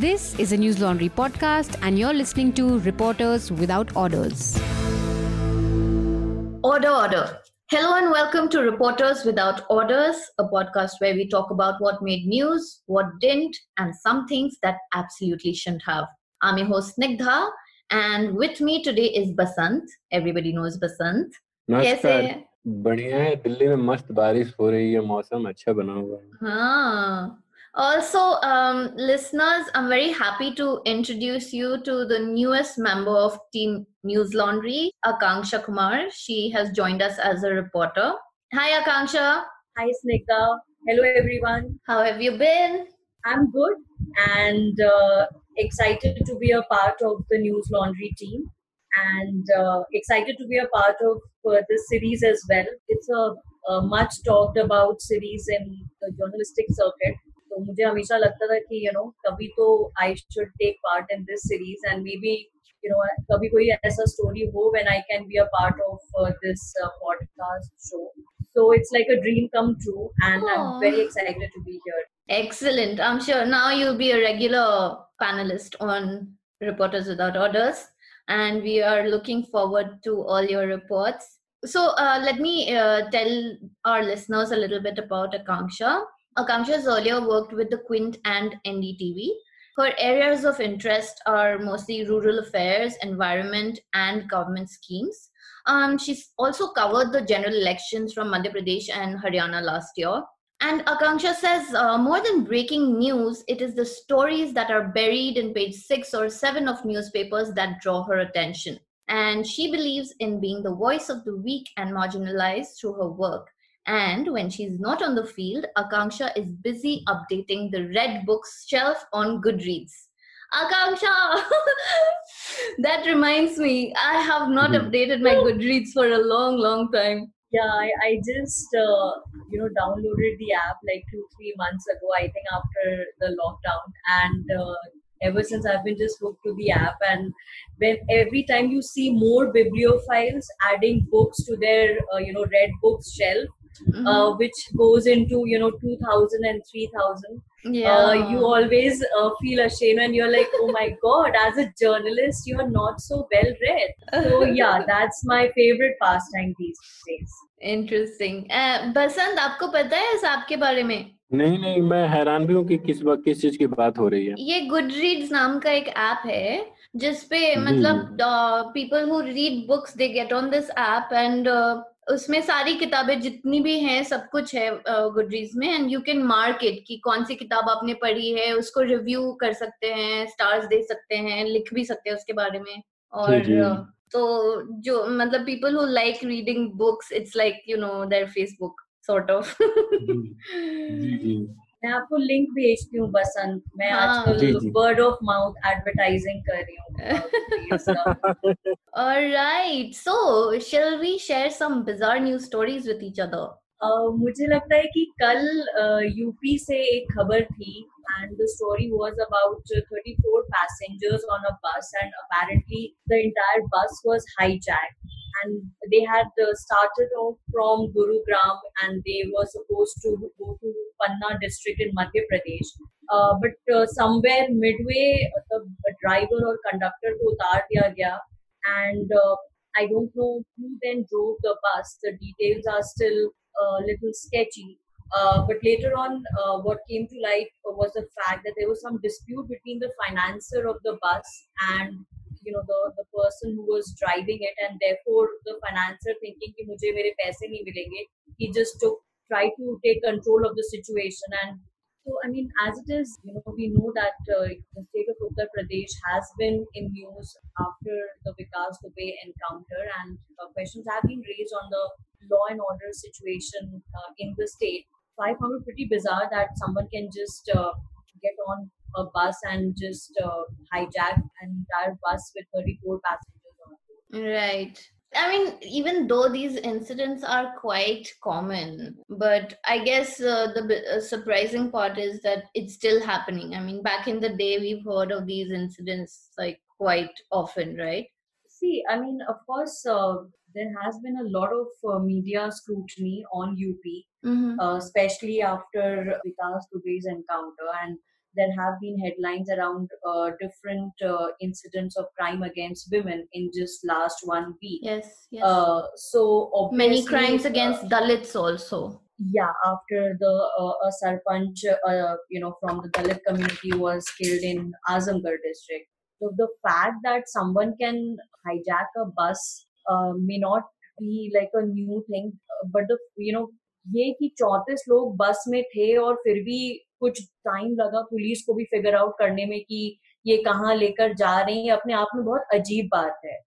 This is a News Laundry podcast, and you're listening to Reporters Without Orders. Order, order. Hello, and welcome to Reporters Without Orders, a podcast where we talk about what made news, what didn't, and some things that absolutely shouldn't have. I'm your host, Snigdha, and with me today is Basant. Everybody knows Basant. कैसे बढ़िया है दिल्ली में मस्त बारिश हो रही है मौसम अच्छा बना हुआ है हाँ also, um, listeners, I'm very happy to introduce you to the newest member of Team News Laundry, Akanksha Kumar. She has joined us as a reporter. Hi, Akanksha. Hi, Snigdha. Hello, everyone. How have you been? I'm good and uh, excited to be a part of the News Laundry team and uh, excited to be a part of uh, this series as well. It's a, a much talked about series in the journalistic circuit. तो मुझे हमेशा लगता था कि you know कभी तो I should take part in this series and maybe you know कभी कोई ऐसा स्टोरी हो when I can be a part of this podcast show so it's like a dream come true and Aw. i'm very excited to be here Excellent. I'm sure now you'll be a regular panelist on Reporters Without Orders, and we are looking forward to all your reports. So, uh, let me uh, tell our listeners a little bit about Akanksha. Akanksha has earlier worked with the Quint and NDTV. Her areas of interest are mostly rural affairs, environment, and government schemes. Um, she's also covered the general elections from Madhya Pradesh and Haryana last year. And Akanksha says uh, more than breaking news, it is the stories that are buried in page six or seven of newspapers that draw her attention. And she believes in being the voice of the weak and marginalized through her work. And when she's not on the field, Akanksha is busy updating the Read Books shelf on Goodreads. Akanksha, that reminds me, I have not Mhm. updated my Goodreads for a long, long time. yeah i, I just uh, you know downloaded the app like two three months ago i think after the lockdown and uh, ever since i've been just hooked to the app and when every time you see more bibliophiles adding books to their uh, you know read books shelf Mhm. uh, which goes into you know 2000 and 3000 yeah. uh, you always uh, feel ashamed and you're like oh my god as a journalist you're not so well read so yeah that's my favorite pastime these days interesting Basant आपको पता है इस app के बारे में नहीं नहीं मैं हैरान भी हूँ कि किस वक्त किस चीज़ की बात हो रही है ये गुडरीड्स नाम का एक ऐप है जिसपे मतलब people who read books they get on this app and उसमें सारी किताबें जितनी भी हैं सब कुछ है गुडरीज में and you can mark it कि कौन सी किताब आपने पढ़ी है उसको रिव्यू कर सकते हैं स्टार्स दे सकते हैं लिख भी सकते हैं उसके बारे में और तो जो मतलब people who like reading books it's like you know their Facebook sort of जी जी। मैं आपको लिंक भेजती हूँ बसंत मैं हाँ। आजकल। वर्ड ऑफ़ माउथ एडवर्टाइजिंग कर रही हूँ uh। All right. So, shall we share some bizarre news stories with each other? Uh, मुझे लगता है कि कल यूपी से एक खबर थी the story was about uh, 34 passengers on a bus and apparently the entire bus was hijacked and they had uh, started off from Gurugram and they were supposed to go to Panna district in Madhya Pradesh. Uh, but uh, somewhere midway, the driver or conductor ko utar diya gaya, and uh, I don't know who then drove the bus. The details are still a little sketchy. Uh, but later on, uh, what came to light was the fact that there was some dispute between the financier of the bus and you know the, the person who was driving it and therefore the financier thinking ki mujhe mere paise nahi milenge he just took tried to take control of the situation and so I mean as it is, you know, we know that uh, the state of Uttar Pradesh has been in news after the Vikas Dubey encounter, and uh, questions have been raised on the law and order situation uh, in the state. So I found it pretty bizarre that someone can just uh, get on a bus and just uh, hijack an entire bus with 34 passengers on it. Right. I mean, even though these incidents are quite common, but I guess uh, the uh, surprising part is that it's still happening. I mean, back in the day, we've heard of these incidents like quite often, right? See, I mean, of course, uh, there has been a lot of uh, media scrutiny on UP, Mm-hmm. uh, especially after Vikas Dubey's encounter. And there have been headlines around uh, different uh, incidents of crime against women in just last one week. Yes, yes. Uh, so Many obviously, crimes uh, against Dalits also. yeah after the uh, a sarpanch uh, you know from the dalit community was killed in azamgarh district so the fact that someone can hijack a bus uh, may not be like a new thing uh, but the you know ये कि चौंतीस लोग बस में थे और फिर भी कुछ टाइम लगा पुलिस को भी फिगर आउट करने में कि ये कहाँ लेकर जा रहे हैं अपने आप में बहुत अजीब बात है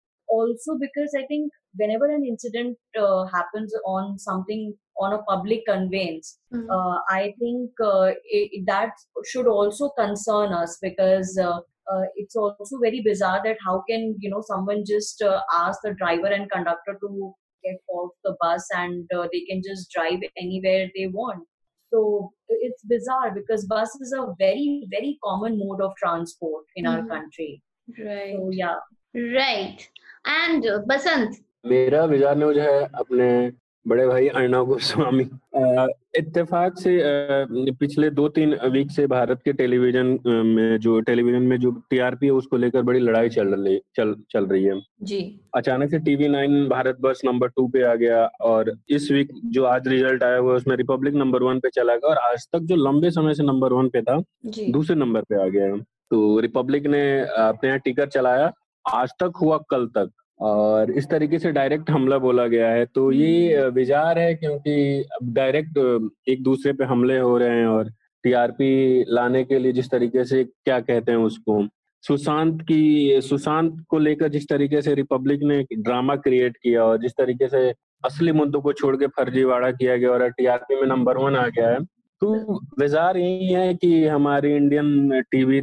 an incident uh, happens on something on a public conveyance, Mm. uh, I think uh, it, that should also concern us because uh, uh, it's also very bizarre that how can you know someone just uh, ask the driver and conductor to get off the bus and uh, they can just drive anywhere they want. So it's bizarre because bus is a very very common mode of transport in our Mhm. country. Right. So yeah. Right. And uh, Basant, मेरा विचार news है अपने बड़े भाई अर्णव गोस्वामी। इत्तेफाक से पिछले दो तीन वीक से भारत के टेलीविज़न में जो टेलीविज़न में जो टीआरपी है उसको लेकर बड़ी लड़ाई चल रही चल चल रही है। जी। अचानक से टीवी नाइन भारत बस नंबर टू पे आ गया और इस वीक जो आज रिज़ल्ट आया हुआ उसमें रिपब्लिक नंबर वन पे चला गया और आज तक जो लंबे समय से नंबर वन पे था जी। दूसरे नंबर पे आ गया तो रिपब्लिक ने अपने यहाँ टिकर चलाया। आज तक हुआ कल तक। और इस तरीके से डायरेक्ट हमला बोला गया है। तो ये विचार है क्योंकि अब डायरेक्ट एक दूसरे पे हमले हो रहे हैं और टीआरपी लाने के लिए जिस तरीके से क्या कहते हैं उसको सुशांत की सुशांत को लेकर जिस तरीके से रिपब्लिक ने ड्रामा क्रिएट किया और जिस तरीके से असली मुद्दों को छोड़ के फर्जीवाड़ा किया गया और टीआरपी में नंबर वन आ गया है। तो विचार यही है कि हमारी इंडियन टीवी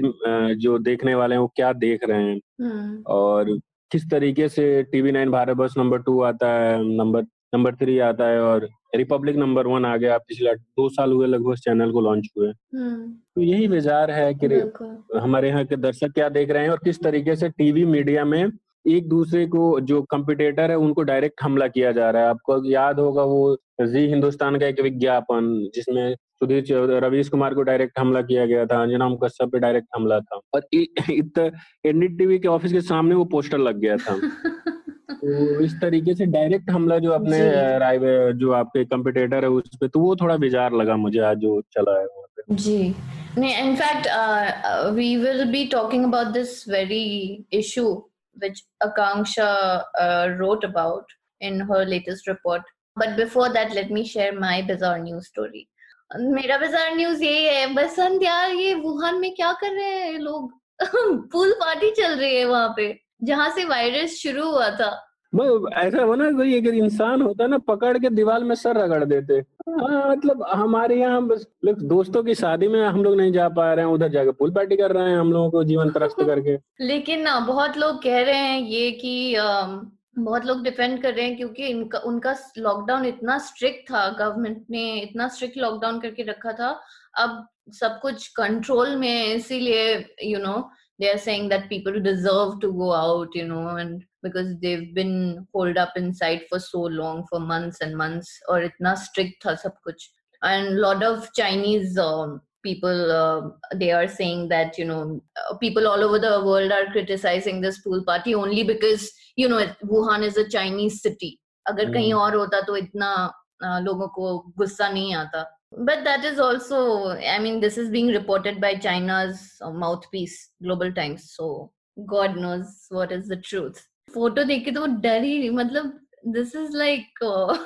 जो देखने वाले हैं वो क्या देख रहे हैं। हम्म, और किस तरीके से टीवी नाइन भारत बस नंबर टू आता है नंबर नंबर थ्री आता है और रिपब्लिक नंबर वन आ गया पिछला दो साल हुए लगभग चैनल को लॉन्च हुए। हम्म, तो यही विचार है कि हमारे यहाँ के दर्शक क्या देख रहे हैं और किस तरीके से टीवी मीडिया में एक दूसरे को जो कंपिटेटर है उनको डायरेक्ट हमला किया जा रहा है। आपको याद होगा वो जी हिंदुस्तान का एक विज्ञापन जिसमें सुधीर रवीश कुमार को डायरेक्ट हमला किया गया था अंजनाम कश्यप पे डायरेक्ट हमला था। और एनडी टीवी के ऑफ़िस के सामने वो पोस्टर लग गया था। तो इस तरीके से डायरेक्ट हमला जो अपने जो। आपके कंपटीटर है उस तो वो थोड़ा बेजार लगा मुझे आज जो चला है जी। नहीं in fact we will be talking about this very issue which Akanksha wrote about in her latest report but before that let me share my bizarre news story मेरा bizarre news यही है बसंत यार ये वुहान में क्या कर रहे हैं लोग? पूल पार्टी चल रही है वहाँ पे जहाँ से वायरस शुरू हुआ था। ऐसा हो ना कोई अगर इंसान होता ना पकड़ के दीवार में सर रगड़ देते। हाँ। मतलब हमारे यहाँ बस दोस्तों की शादी में हम लोग नहीं जा पा रहे हैं उधर जाकर पूल पार्टी कर रहे हैं हम लोगों को जीवन त्रस्त करके। लेकिन ना बहुत लोग कह रहे हैं ये कि बहुत लोग डिपेंड कर रहे हैं क्योंकि इनका, उनका लॉकडाउन इतना स्ट्रिक्ट था गवर्नमेंट ने इतना स्ट्रिक्ट लॉकडाउन करके रखा था। अब सब कुछ कंट्रोल में इसीलिए you know they are saying that people deserve to go out you know and because they've been hold up inside for so long for months and months और इतना स्ट्रिक्ट था सब कुछ। And lot of Chinese people uh, they are saying that you know uh, people all over the world are criticizing this pool party only because you know it- wuhan is a chinese city अगर Hmm. कहीं और होता तो इतना uh, लोगों को गुस्सा नहीं आता but that is also i mean this is being reported by china's uh, mouthpiece global times so god knows what is the truth photo देख के तो वो डर ही मतलब this is like uh,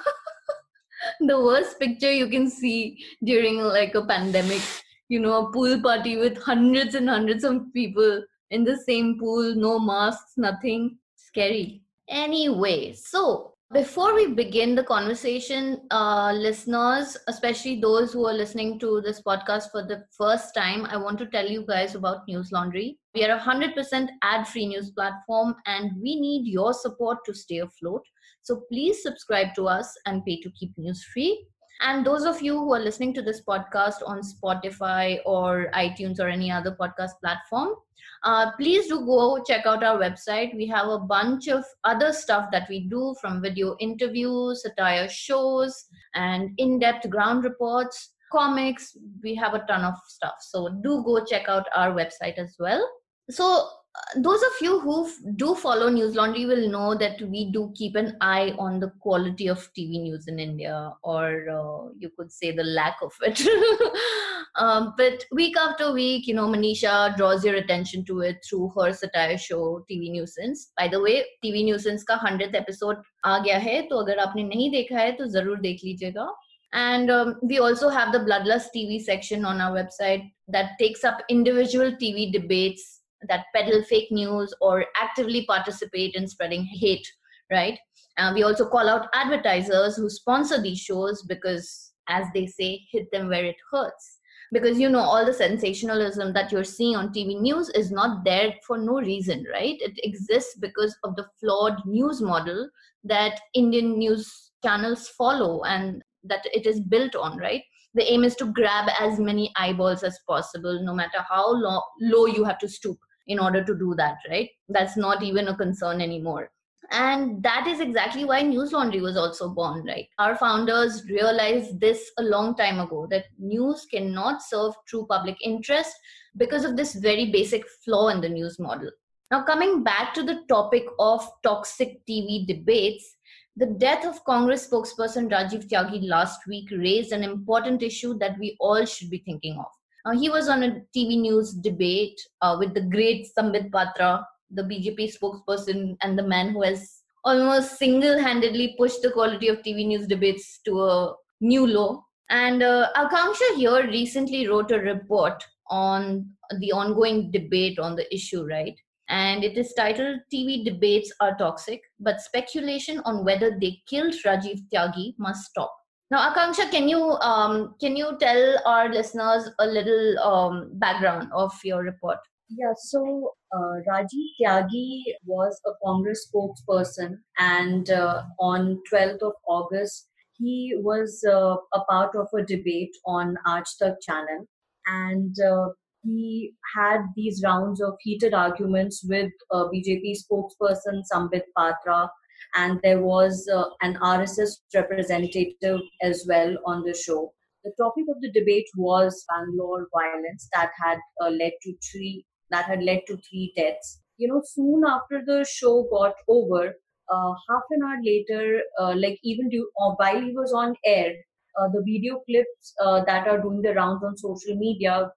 the worst picture you can see during like a pandemic you know a pool party with hundreds and hundreds of people in the same pool no masks nothing. Scary. Anyway so before we begin the conversation uh, listeners especially those who are listening to this podcast for the first time i want to tell you guys about news laundry. We are a 100% ad free news platform and we need your support to stay afloat. So please subscribe to us and pay to keep news free. And those of you who are listening to this podcast on Spotify or iTunes or any other podcast platform, uh, please do go check out our website. We have a bunch of other stuff that we do from video interviews, satire shows, and in depth ground reports. comics we have a ton of stuff so do go check out our website as well so those of you who f- do follow news laundry will know that we do keep an eye on the quality of tv news in india or uh, you could say the lack of it um, but week after week you know manisha draws your attention to it through her satire show tv nuisance by the way tv nuisance ka 100th episode आ गया है तो अगर आपने नहीं देखा है तो जरूर देख लीजिएगा and um, we also have the bloodlust tv section on our website that takes up individual tv debates that peddle fake news or actively participate in spreading hate, right? Uh, we also call out advertisers who sponsor these shows because, as they say, hit them where it hurts. Because you know, all the sensationalism that you're seeing on TV news is not there for no reason, right? It exists because of the flawed news model that Indian news channels follow and that it is built on, right? The aim is to grab as many eyeballs as possible, no matter how low, low you have to stoop in order to do that, right? That's not even a concern anymore. And that is exactly why News Laundry was also born, right? Our founders realized this a long time ago that news cannot serve true public interest because of this very basic flaw in the news model. Now, coming back to the topic of toxic TV debates, the death of Congress spokesperson Rajiv Tyagi last week raised an important issue that we all should be thinking of. Uh, he was on a TV news debate uh, with the great Sambit Patra, the BJP spokesperson and the man who has almost single-handedly pushed the quality of TV news debates to a new low. And uh, Akanksha here recently wrote a report on the ongoing debate on the issue, right? And it is titled TV Debates Are Toxic, but speculation on whether they killed Rajiv Tyagi must stop. Now, Akanksha, can you um, can you tell our listeners a little um, background of your report? Yeah, so uh, Rajiv Tyagi was a Congress spokesperson, and uh, on 12th of August, he was uh, a part of a debate on Aaj Tak channel, and uh, he had these rounds of heated arguments with uh, BJP spokesperson Sambit Patra and there was uh, an RSS representative as well on the show. The topic of the debate was Bangalore violence that had uh, led to three that had led to three deaths. You know, soon after the show got over, uh, half an hour later, uh, like even uh, while he was on air, uh, the video clips that are doing the rounds on social media,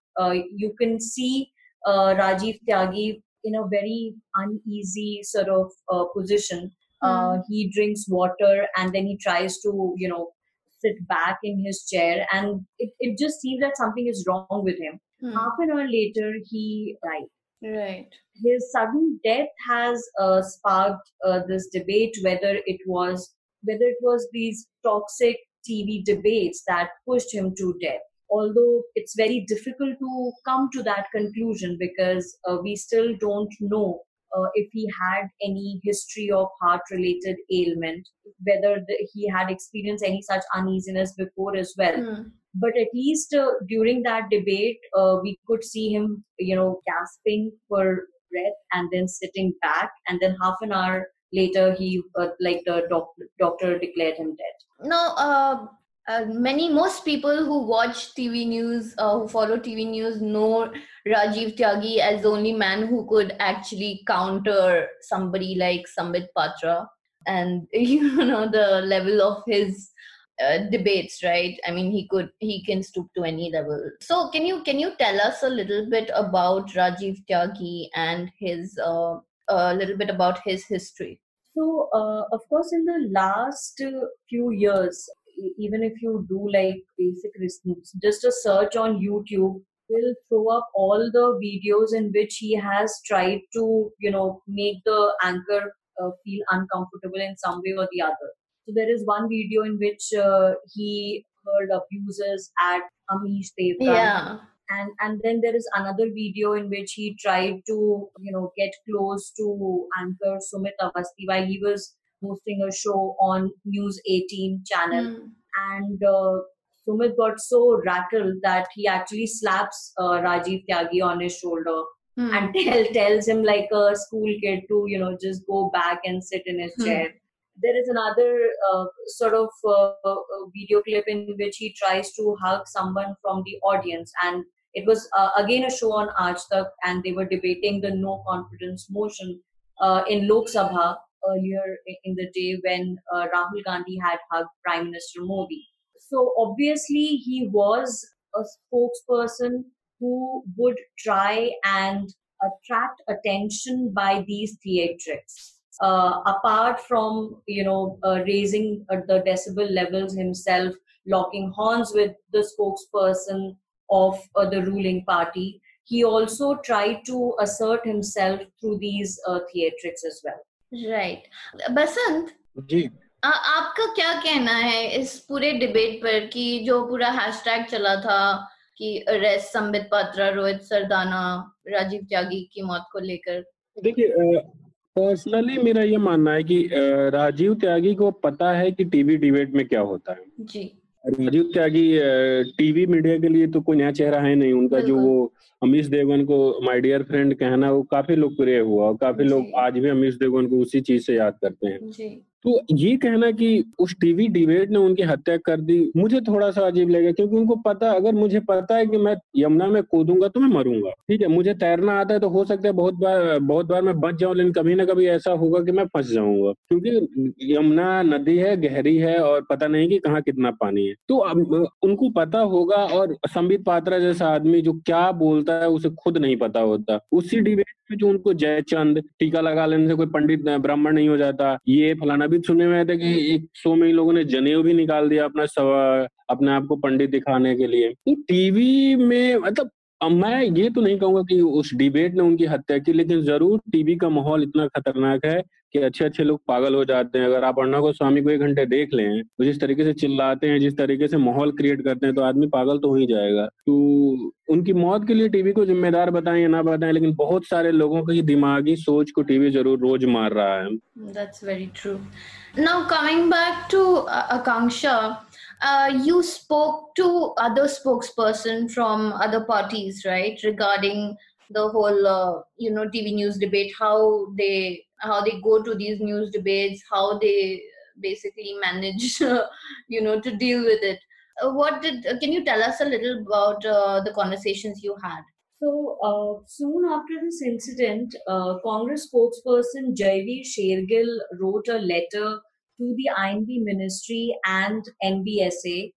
you can see Rajiv Tyagi in a very uneasy sort of position uh, hmm. he drinks water and then he tries to you know sit back in his chair and it, it just seems that something is wrong with him mm. half an hour later he died right his sudden death has uh, sparked uh, this debate whether it was whether it was these toxic tv debates that pushed him to death although it's very difficult to come to that conclusion because uh, we still don't know uh, if he had any history of heart related ailment, whether the, he had experienced any such uneasiness before as well. Mm. But at least uh, during that debate, uh, we could see him, you know, gasping for breath and then sitting back. And then half an hour later, he, uh, like the doc- doctor declared him dead. No, uh, uh, many most people who watch TV news, uh, who follow TV news, know Rajiv Tyagi as the only man who could actually counter somebody like Sambit Patra, and you know the level of his uh, debates, right? I mean, he could he can stoop to any level. So, can you can you tell us a little bit about Rajiv Tyagi and his uh, a little bit about his history? So, uh, of course, in the last few years, even if you do like basic research, just a search on YouTube will throw up all the videos in which he has tried to, you know, make the anchor uh, feel uncomfortable in some way or the other. So there is one video in which uh, he heard abuses at Amish Devgan. Yeah. And and then there is another video in which he tried to, you know, get close to anchor Sumit Awasthi while he was hosting a show on News 18 channel. Mm. And uh, Sumit got so rattled that he actually slaps uh, Rajiv Tyagi on his shoulder mm. and tell, tells him like a school kid to, you know, just go back and sit in his mm. chair. there is another uh, sort of uh, uh, video clip in which he tries to hug someone from the audience and it was uh, again a show on Aaj Tak, and they were debating the no confidence motion uh, in Lok Sabha earlier in the day when uh, Rahul Gandhi had hugged Prime Minister Modi. So obviously he was a spokesperson who would try and attract attention by these theatrics uh, apart from you know uh, raising uh, the decibel levels himself locking horns with the spokesperson of uh, the ruling party he also tried to assert himself through these uh, theatrics as well right. बसंत जी। आ, आपका क्या कहना है इस पूरे debate पर कि जो पूरा हैशटैग चला था कि अरेस्ट संबित पात्रा रोहित सरदाना राजीव त्यागी की मौत को लेकर? देखिए पर्सनली मेरा ये मानना है कि राजीव त्यागी को पता है कि टीवी डिबेट में क्या होता है। जी। राजीव त्यागी टीवी मीडिया के लिए तो कोई नया चेहरा है नहीं। उनका जो वो अमीश देवगन को माय डियर फ्रेंड कहना वो काफ़ी लोकप्रिय हुआ और काफ़ी लोग आज भी अमीश देवगन को उसी चीज़ से याद करते हैं। जी। तो ये कहना कि उस टीवी डिबेट ने उनकी हत्या कर दी, मुझे थोड़ा सा अजीब लगा क्योंकि उनको पता, अगर मुझे पता है कि मैं यमुना में कूदूँगा तो मैं मरूँगा। ठीक है, मुझे तैरना आता है तो हो सकता है बहुत बार बहुत बार मैं बच जाऊँ, लेकिन कभी ना कभी ऐसा होगा कि मैं फंस जाऊँगा। क्योंकि यमुना नदी है, गहरी है और पता नहीं कि कहाँ कितना पानी है। तो अब, उनको पता होगा और संबित पात्रा जैसा आदमी जो क्या बोलता है, उसे खुद नहीं पता होता। उसी डिबेट में जो उनको जयचंद टीका लगा लेने से कोई पंडित, ब्राह्मण नहीं हो जाता, ये फलाना भी सुनने में आया था कि एक शो में लोगों ने जनेऊ भी निकाल दिया अपना अपने आप को पंडित दिखाने के लिए। तो टीवी में मतलब मैं ये तो नहीं कहूँगा कि उस डिबेट ने उनकी हत्या की, लेकिन ज़रूर टीवी का माहौल इतना खतरनाक है कि अच्छे अच्छे लोग पागल हो जाते हैं। अगर आप अर्णा को स्वामी को एक घंटे देख लें तो जिस तरीके से चिल्लाते हैं जिस तरीके से माहौल क्रिएट करते हैं तो आदमी पागल तो ही जाएगा। तो उनकी मौत के लिए टीवी को जिम्मेदार बताएँ या ना बताएँ लेकिन बहुत सारे लोगों की दिमागी सोच को टीवी ज़रूर रोज मार रहा है। That's very true now coming back to Akanksha you spoke to other spokesperson from other parties right regarding the whole uh, you know tv news debate how they how they go to these news debates, how they basically manage, you know, to deal with it. Uh, what did? Uh, can you tell us a little about uh, the conversations you had? So uh, soon after this incident, Congress spokesperson Jaiveer Shergill wrote a letter to the INB ministry and NBSA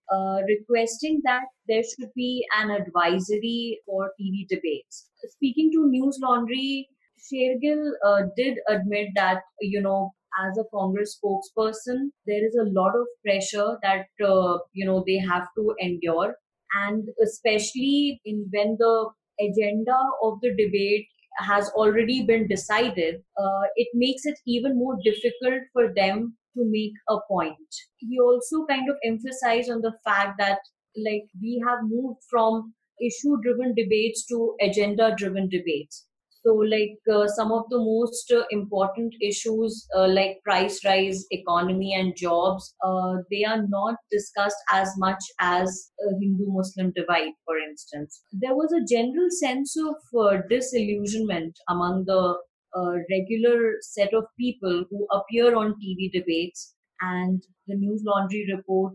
requesting that there should be an advisory for TV debates. Speaking to News Laundry, Shergill uh, did admit that, you know, as a Congress spokesperson, there is a lot of pressure that, uh, you know, they have to endure. And especially in when the agenda of the debate has already been decided, uh, it makes it even more difficult for them to make a point. He also kind of emphasized on the fact that, like, we have moved from issue driven debates to agenda driven debates so, like uh, some of the most uh, important issues uh, like price rise, economy, and jobs, uh, they are not discussed as much as Hindu Muslim divide, for instance. There was a general sense of uh, disillusionment among the uh, regular set of people who appear on TV debates. And the News Laundry report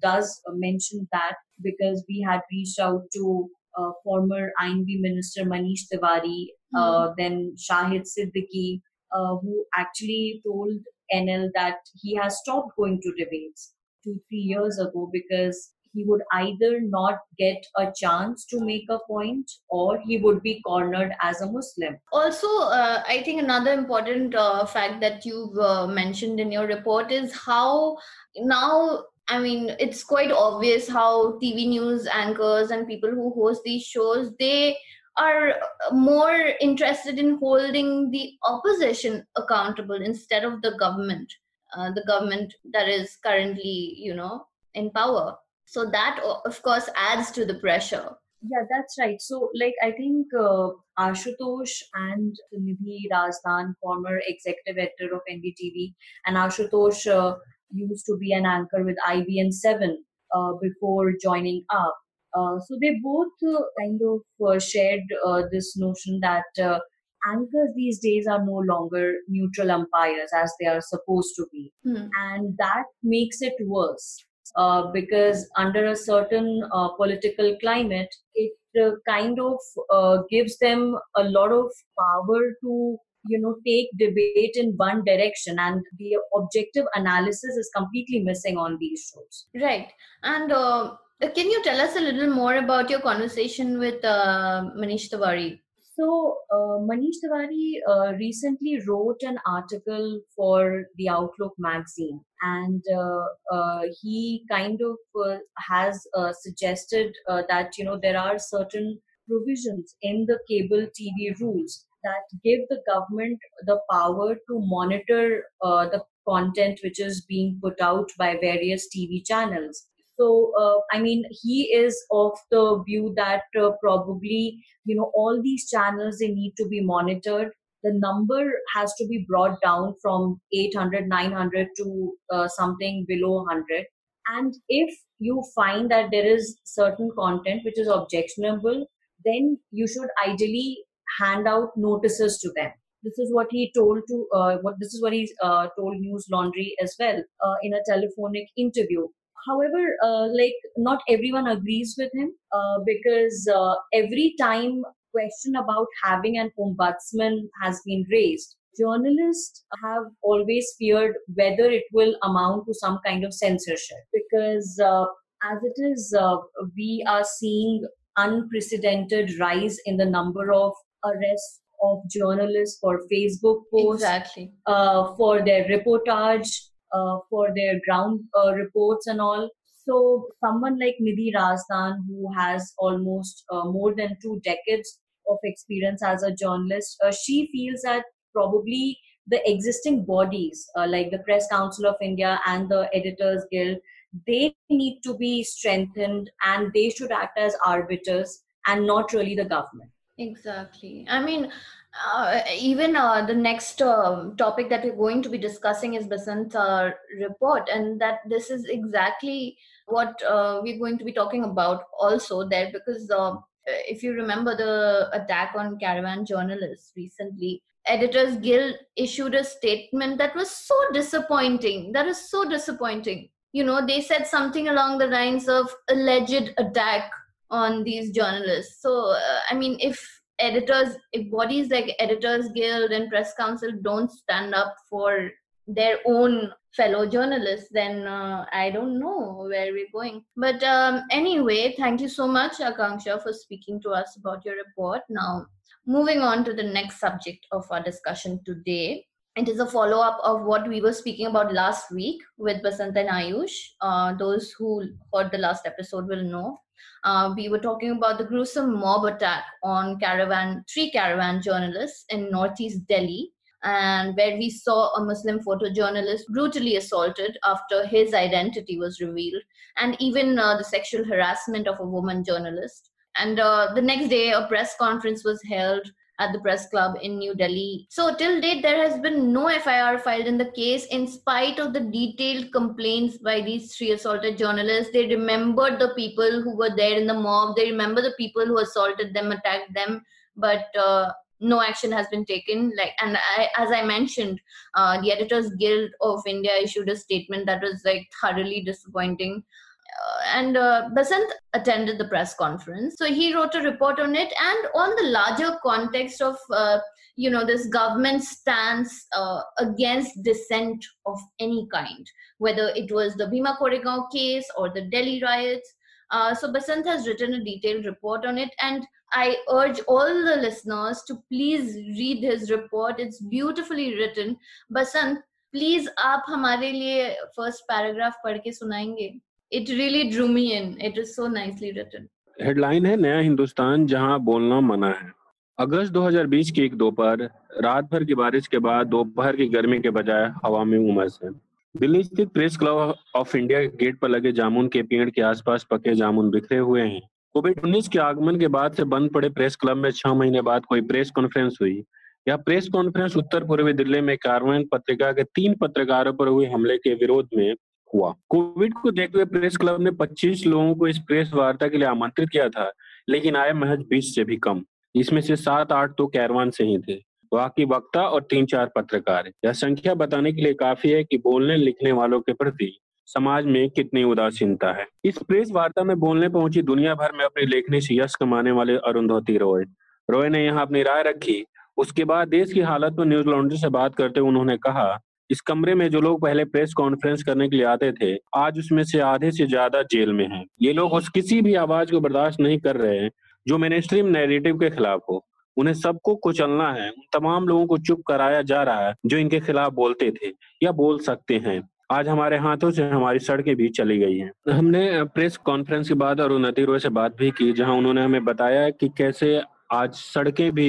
does mention that because we had reached out to uh, former INB Minister Manish Tiwari, uh, mm-hmm. then Shahid Siddiqui, uh, who actually told NL that he has stopped going to debates two, three years ago because he would either not get a chance to make a point or he would be cornered as a Muslim. Also, uh, I think another important uh, fact that you've uh, mentioned in your report is how now I mean, it's quite obvious how TV news anchors and people who host these shows they are more interested in holding the opposition accountable instead of the government, uh, the government that is currently, you know, in power. So that, of course, adds to the pressure. Yeah, that's right. So, like, I think uh, Ashutosh and Nidhi Razdan, former executive editor of NDTV, and Ashutosh uh, used to be an anchor with IBN7 uh, before joining AAP. Uh, so they both uh, kind of uh, shared uh, this notion that uh, anchors these days are no longer neutral umpires as they are supposed to be. Hmm. And that makes it worse uh, because under a certain uh, political climate, it uh, kind of uh, gives them a lot of power to you know take debate in one direction and the objective analysis is completely missing on these shows right. And uh, can you tell us a little more about your conversation with uh, manish tiwari? So, uh, Manish Tiwari uh, recently wrote an article for the Outlook magazine, and uh, uh he kind of uh, has uh, suggested that you know there are certain provisions in the cable TV rules that give the government the power to monitor the content which is being put out by various TV channels so, uh, I mean, he is of the view that uh, probably, you know, all these channels, they need to be monitored. The number has to be brought down from 800, 900 to uh, something below 100. And if you find that there is certain content which is objectionable, then you should ideally hand out notices to them. This is what he told to uh, what this is what he uh, told news laundry as well uh, in a telephonic interview. However uh, like not everyone agrees with him uh, because uh, every time question about having an ombudsman has been raised journalists have always feared whether it will amount to some kind of censorship. Because as it is we are seeing unprecedented rise in the number of arrests of journalists for facebook posts exactly uh, for their reportage uh, for their ground uh, reports and all. So, someone like Nidhi Razdan, who has almost uh, more than two decades of experience as a journalist, uh, she feels that probably the existing bodies uh, like the Press Council of India and the Editors Guild, they need to be strengthened and they should act as arbiters and not really the government. Exactly. I mean, uh, even uh, the next uh, topic that we're going to be discussing is Basant's uh, report, and that this is exactly what uh, we're going to be talking about also there because uh, if you remember the attack on caravan journalists recently editors guild issued a statement that was so disappointing that is so disappointing you know they said something along the lines of alleged attack on these journalists. So i mean if editors if bodies like editors guild and press council don't stand up for their own fellow journalists then uh, i don't know where we're going. But um, anyway thank you so much akanksha for speaking to us about your report. Now moving on to the next subject of our discussion today. It is a follow up of what we were speaking about last week with Basant and Ayush. Uh, those who heard the last episode will know uh, we were talking about the gruesome mob attack on caravan, three caravan journalists in northeast Delhi, and where we saw a Muslim photojournalist brutally assaulted after his identity was revealed, and even uh, the sexual harassment of a woman journalist. And uh, the next day, a press conference was held at the press club in New Delhi. So, till date, there has been no FIR filed in the case, in spite of the detailed complaints by these three assaulted journalists. They remembered the people who were there in the mob, they remember the people who assaulted them, attacked them, but uh, no action has been taken like and I, as i mentioned uh, the editors guild of india issued a statement that was like thoroughly disappointing and uh, Basant attended the press conference. So he wrote a report on it and on the larger context of, uh, you know, this government stance uh, against dissent of any kind, whether it was the Bhima Koregaon case or the Delhi riots. Uh, so Basant has written a detailed report on it and I urge all the listeners to please read his report. It's beautifully written. Basant, please आप हमारे लिए first paragraph पढ़ के सुनाएंगे It really drew me in. It is so nicely written. Headline है, नया हिंदुस्तान जहाँ बोलना मना है अगस्त 2020 की एक दोपहर, रात भर की बारिश के बाद दोपहर की गर्मी के बजाय हवा में उमस है दिल्ली स्थित प्रेस क्लब ऑफ़ इंडिया के गेट पर लगे जामुन के पेड़ के आसपास पके जामुन बिखरे हुए हैं कोविड उन्नीस के आगमन के बाद से बंद पड़े प्रेस क्लब में छह महीने बाद कोई प्रेस कॉन्फ्रेंस हुई यह प्रेस कॉन्फ्रेंस उत्तर पूर्वी दिल्ली में कार्वन पत्रिका के तीन पत्रकारों पर हुए हमले के विरोध में हुआ। कोविड को देखते हुए प्रेस क्लब ने 25 लोगों को इस प्रेस वार्ता के लिए आमंत्रित किया था, लेकिन आए महज 20 से भी कम। इसमें से सात आठ तो कैरवान से ही थे। बाकी वक्ता और तीन चार पत्रकार। यह संख्या बताने के लिए काफ़ी है कि बोलने लिखने वालों के प्रति समाज में कितनी उदासीनता है। इस प्रेस वार्ता में बोलने पहुँची दुनिया भर में अपनी लेखनी से यश कमाने वाले अरुंधति रॉय। रॉय ने यहाँ अपनी राय रखी। उसके बाद देश की हालत पर न्यूज़ लॉन्ड्री से बात करते हुए उन्होंने कहा इस कमरे में जो लोग पहले प्रेस कॉन्फ्रेंस करने के लिए आते थे, आज उसमें से आधे से ज़्यादा जेल में हैं। ये लोग उस किसी भी आवाज़ को बर्दाश्त नहीं कर रहे हैं, जो मेन स्ट्रीम नैरेटिव के खिलाफ हो। उन्हें सबको कुचलना है, उन तमाम लोगों को चुप कराया जा रहा है, जो इनके खिलाफ बोलते थे, या बोल सकते हैं। आज हमारे हाथों से हमारी सड़कें भी चली गई हैं। हमने प्रेस कॉन्फ्रेंस के बाद उन्नति रोय से बात भी की, जहाँ उन्होंने हमें बताया कि कैसे आज सड़कें भी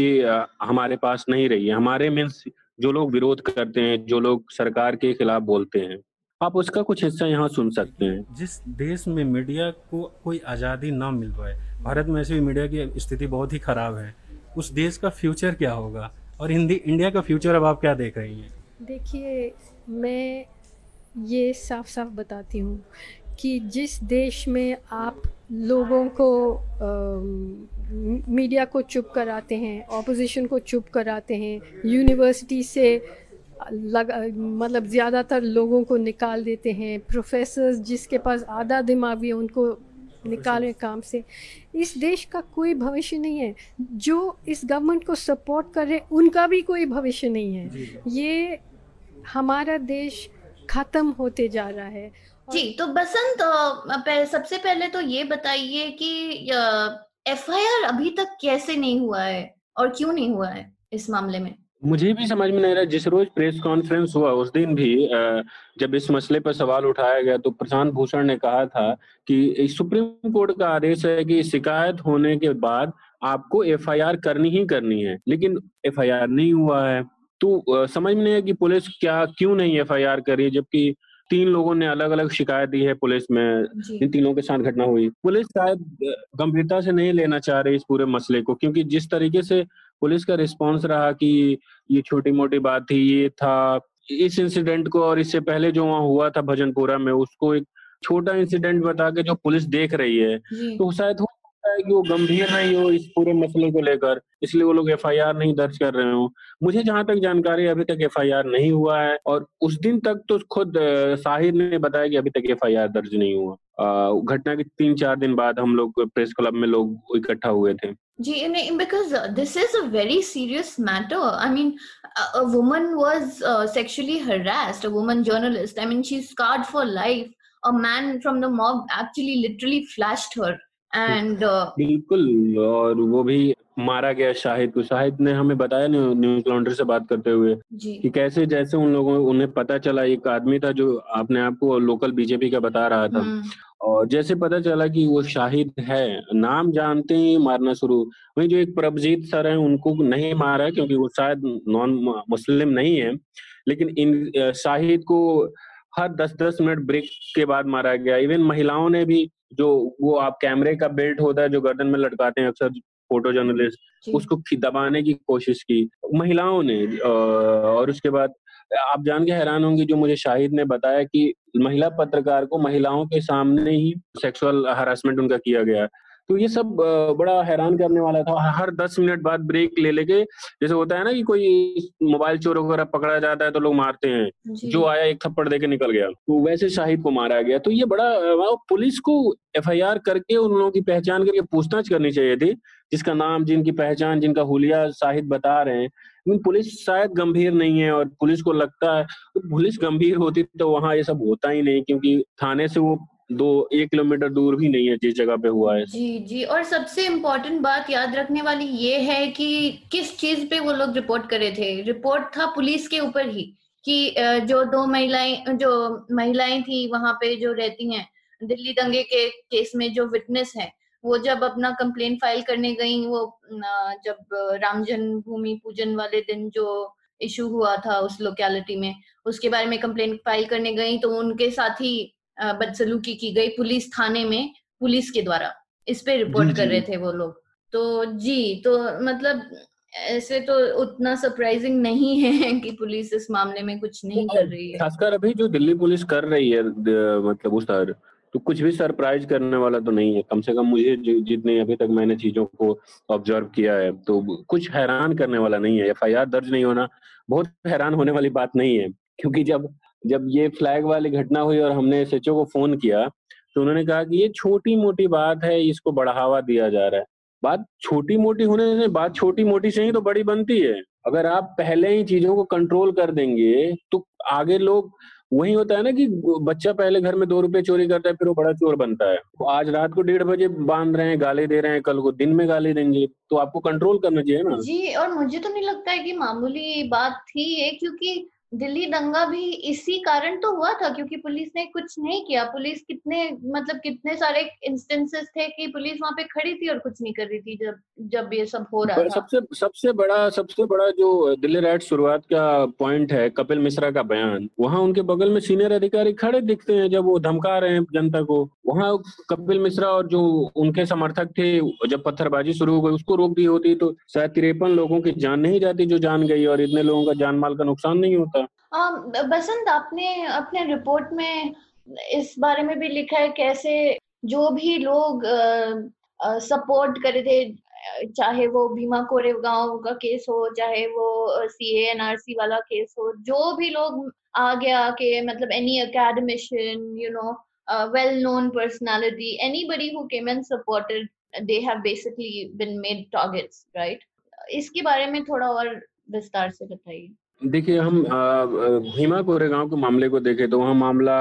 हमारे पास नहीं रही है। हमारे मीन्स जो लोग विरोध करते हैं जो लोग सरकार के खिलाफ बोलते हैं आप उसका कुछ हिस्सा यहाँ सुन सकते हैं। जिस देश में मीडिया को कोई आज़ादी ना मिल पाए भारत में ऐसे भी मीडिया की स्थिति बहुत ही खराब है उस देश का फ्यूचर क्या होगा? और हिंदी इंडिया का फ्यूचर अब आप क्या देख रही हैं? देखिए मैं ये साफ़ साफ़ बताती हूँ कि जिस देश में आप लोगों को मीडिया को चुप कराते हैं ऑपोजिशन को चुप कराते हैं यूनिवर्सिटी से लग मतलब ज़्यादातर लोगों को निकाल देते हैं प्रोफेसर्स जिसके पास आधा दिमाग भी है उनको निकालें काम से। इस देश का कोई भविष्य नहीं है। जो इस गवर्नमेंट को सपोर्ट कर रहे उनका भी कोई भविष्य नहीं है। ये हमारा देश खत्म होते जा रहा है। जी तो बसंत सबसे पहले तो ये बताइए कि एफआईआर अभी तक कैसे नहीं हुआ है और क्यों नहीं हुआ है इस मामले में? मुझे भी समझ में नहीं रहा, जिस रोज प्रेस कॉन्फ्रेंस हुआ, उस दिन भी जब इस मसले पर सवाल उठाया गया तो प्रशांत भूषण ने कहा था कि सुप्रीम कोर्ट का आदेश है कि शिकायत होने के बाद आपको एफआईआर करनी ही करनी है, लेकिन एफआईआर नहीं हुआ है। तो समझ में नहीं है कि पुलिस क्या, क्यों नहीं एफ़ आई आर करी, जबकि तीन लोगों ने अलग अलग शिकायत दी है पुलिस में। इन तीनों के साथ घटना हुई। पुलिस शायद गंभीरता से नहीं लेना चाह रही इस पूरे मसले को क्योंकि जिस तरीके से पुलिस का रिस्पांस रहा कि ये छोटी मोटी बात थी ये था इस इंसिडेंट को और इससे पहले जो वहाँ हुआ था भजनपुरा में उसको एक छोटा इंसिडेंट बता के जो पुलिस देख रही है तो शायद हो सकता है कि वो गंभीर नहीं हो इस पूरे मसले को लेकर इसलिए वो लोग एफआईआर नहीं दर्ज कर रहे हो। मुझे जहाँ तक जानकारी अभी तक एफआईआर नहीं हुआ है और उस दिन तक तो खुद साहिर ने बताया कि अभी तक एफआईआर दर्ज नहीं हुआ। घटना के तीन चार दिन बाद हम लोग प्रेस क्लब में लोग इकट्ठा हुए थे। जी नहीं because this is a very serious matter I mean was uh, sexually harassed a woman journalist. I mean she's scarred for life. A man from the mob actually literally flashed her. And uh, बिल्कुल और वो भी मारा गया शाहिद को। शाहिद ने हमें बताया न्यूज़ लॉन्ड्री से बात करते हुए कि कैसे जैसे उन लोगों उन्हें पता चला एक आदमी था जो अपने आप को लोकल बीजेपी का बता रहा था। हम्म। और जैसे पता चला कि वो शाहिद है नाम जानते ही मारना शुरू। वही जो एक प्रभजीत सर है उनको नहीं मारा क्योंकि वो शायद नॉन मुस्लिम नहीं है। लेकिन इन शाहिद को हर दस दस मिनट ब्रेक के बाद मारा गया। इवन महिलाओं ने भी जो वो आप कैमरे का बेल्ट होता है जो गर्दन में लटकाते हैं अक्सर फ़ोटो जर्नलिस्ट उसको दबाने की कोशिश की। महिलाओं ने और उसके बाद आप जान के हैरान होंगे जो मुझे शाहिद ने बताया कि महिला पत्रकार को महिलाओं के सामने ही सेक्सुअल हरासमेंट उनका किया गया। तो ये सब बड़ा हैरान करने वाला था। हर दस मिनट बाद ब्रेक ले लेके जैसे होता है ना कि कोई मोबाइल चोर वगैरह पकड़ा जाता है तो लोग मारते हैं। जो। आया एक थप्पड़ दे के निकल गया। तो वैसे शाहिद को मारा गया। तो ये बड़ा पुलिस को एफआईआर करके उन लोगों की पहचान करके पूछताछ करनी चाहिए थी जिसका नाम जिनकी पहचान जिनका हुलिया शाहिद बता रहे हैं। लेकिन पुलिस शायद गंभीर नहीं है और पुलिस को लगता है तो पुलिस गंभीर होती तो वहाँ ये सब होता ही नहीं क्योंकि थाने से वो दो, एक किलोमीटर दूर भी नहीं है जिस जगह पे हुआ है। जी जी, और सबसे इम्पोर्टेंट बात याद रखने वाली ये है कि किस चीज़ पे वो लोग रिपोर्ट करे थे? रिपोर्ट था पुलिस के ऊपर ही कि जो दो महिलाएँ, जो महिलाएँ थी वहाँ पे जो रहती हैं, दिल्ली दंगे के केस में जो विटनेस है, वो जब अपना कंप्लेन फ़ाइल करने गई, वो जब राम जन्मभूमि पूजन वाले दिन जो इशू हुआ था उस लोकेलिटी में, उसके बारे में कंप्लेन फ़ाइल करने गई तो उनके साथ ही बदसलूकी की गई पुलिस थाने में पुलिस के द्वारा। इस पे रिपोर्ट कर रहे थे वो लोग। तो जी तो मतलब ऐसे तो उतना सरप्राइजिंग नहीं है कि पुलिस इस मामले में कुछ नहीं कर रही है। खासकर अभी जो दिल्ली पुलिस कर रही है मतलब उस तरह तो कुछ भी सरप्राइज़ करने वाला तो नहीं है। कम से कम मुझे जितने अभी तक मैंने चीज़ों को ऑब्ज़र्व किया है तो कुछ हैरान करने वाला नहीं है। एफआईआर दर्ज नहीं होना बहुत हैरान होने वाली बात नहीं है। क्योंकि जब जब ये फ्लैग वाली घटना हुई और हमने एस को फ़ोन किया तो उन्होंने कहा कि ये छोटी मोटी बात है, इसको बढ़ावा दिया जा रहा है। बात छोटी मोटी होने से, बात छोटी मोटी से ही तो बड़ी बनती है। अगर आप पहले ही चीज़ों को कंट्रोल कर देंगे तो आगे लोग, वही होता है ना कि बच्चा पहले घर में दो रुपए चोरी करता है, फिर वो बड़ा चोर बनता है। तो आज रात को डेढ़ बजे बाँध रहे हैं, गाली दे रहे हैं, कल को दिन में गाली देंगे तो आपको कंट्रोल करना चाहिए ना। जी, और मुझे तो नहीं लगता है कि मामूली बात थी ये, क्योंकि दिल्ली दंगा भी इसी कारण तो हुआ था क्योंकि पुलिस ने कुछ नहीं किया। पुलिस कितने मतलब कितने सारे इंस्टेंसेस थे कि पुलिस वहाँ पे खड़ी थी और कुछ नहीं कर रही थी जब जब ये सब हो रहा था। सबसे सबसे बड़ा सबसे बड़ा जो दिल्ली राइट शुरुआत का पॉइंट है कपिल मिश्रा का बयान वहाँ उनके बगल में सीनियर अधिकारी खड़े दिखते हैं जब वो धमका रहे हैं जनता को। वहाँ कपिल मिश्रा और जो उनके समर्थक थे जब पत्थरबाजी शुरू हो गई उसको रोक दी होती तो शायद तिरपन लोगों की जान नहीं जाती जो जान गई और इतने लोगों का जान माल का नुकसान नहीं होता। बसंत, आपने अपने रिपोर्ट में इस बारे में भी लिखा है कैसे जो भी लोग सपोर्ट करे थे, चाहे वो भीमा कोरेगांव का केस हो, चाहे वो सी एनआरसी वाला केस हो, जो भी लोग आ गया के मतलब any academician you know well known personality anybody who came and supported they have basically been made targets right इसके बारे में थोड़ा और विस्तार से बताइए। देखिए, हम भीमा कोरेगांव के मामले को देखें तो वहाँ मामला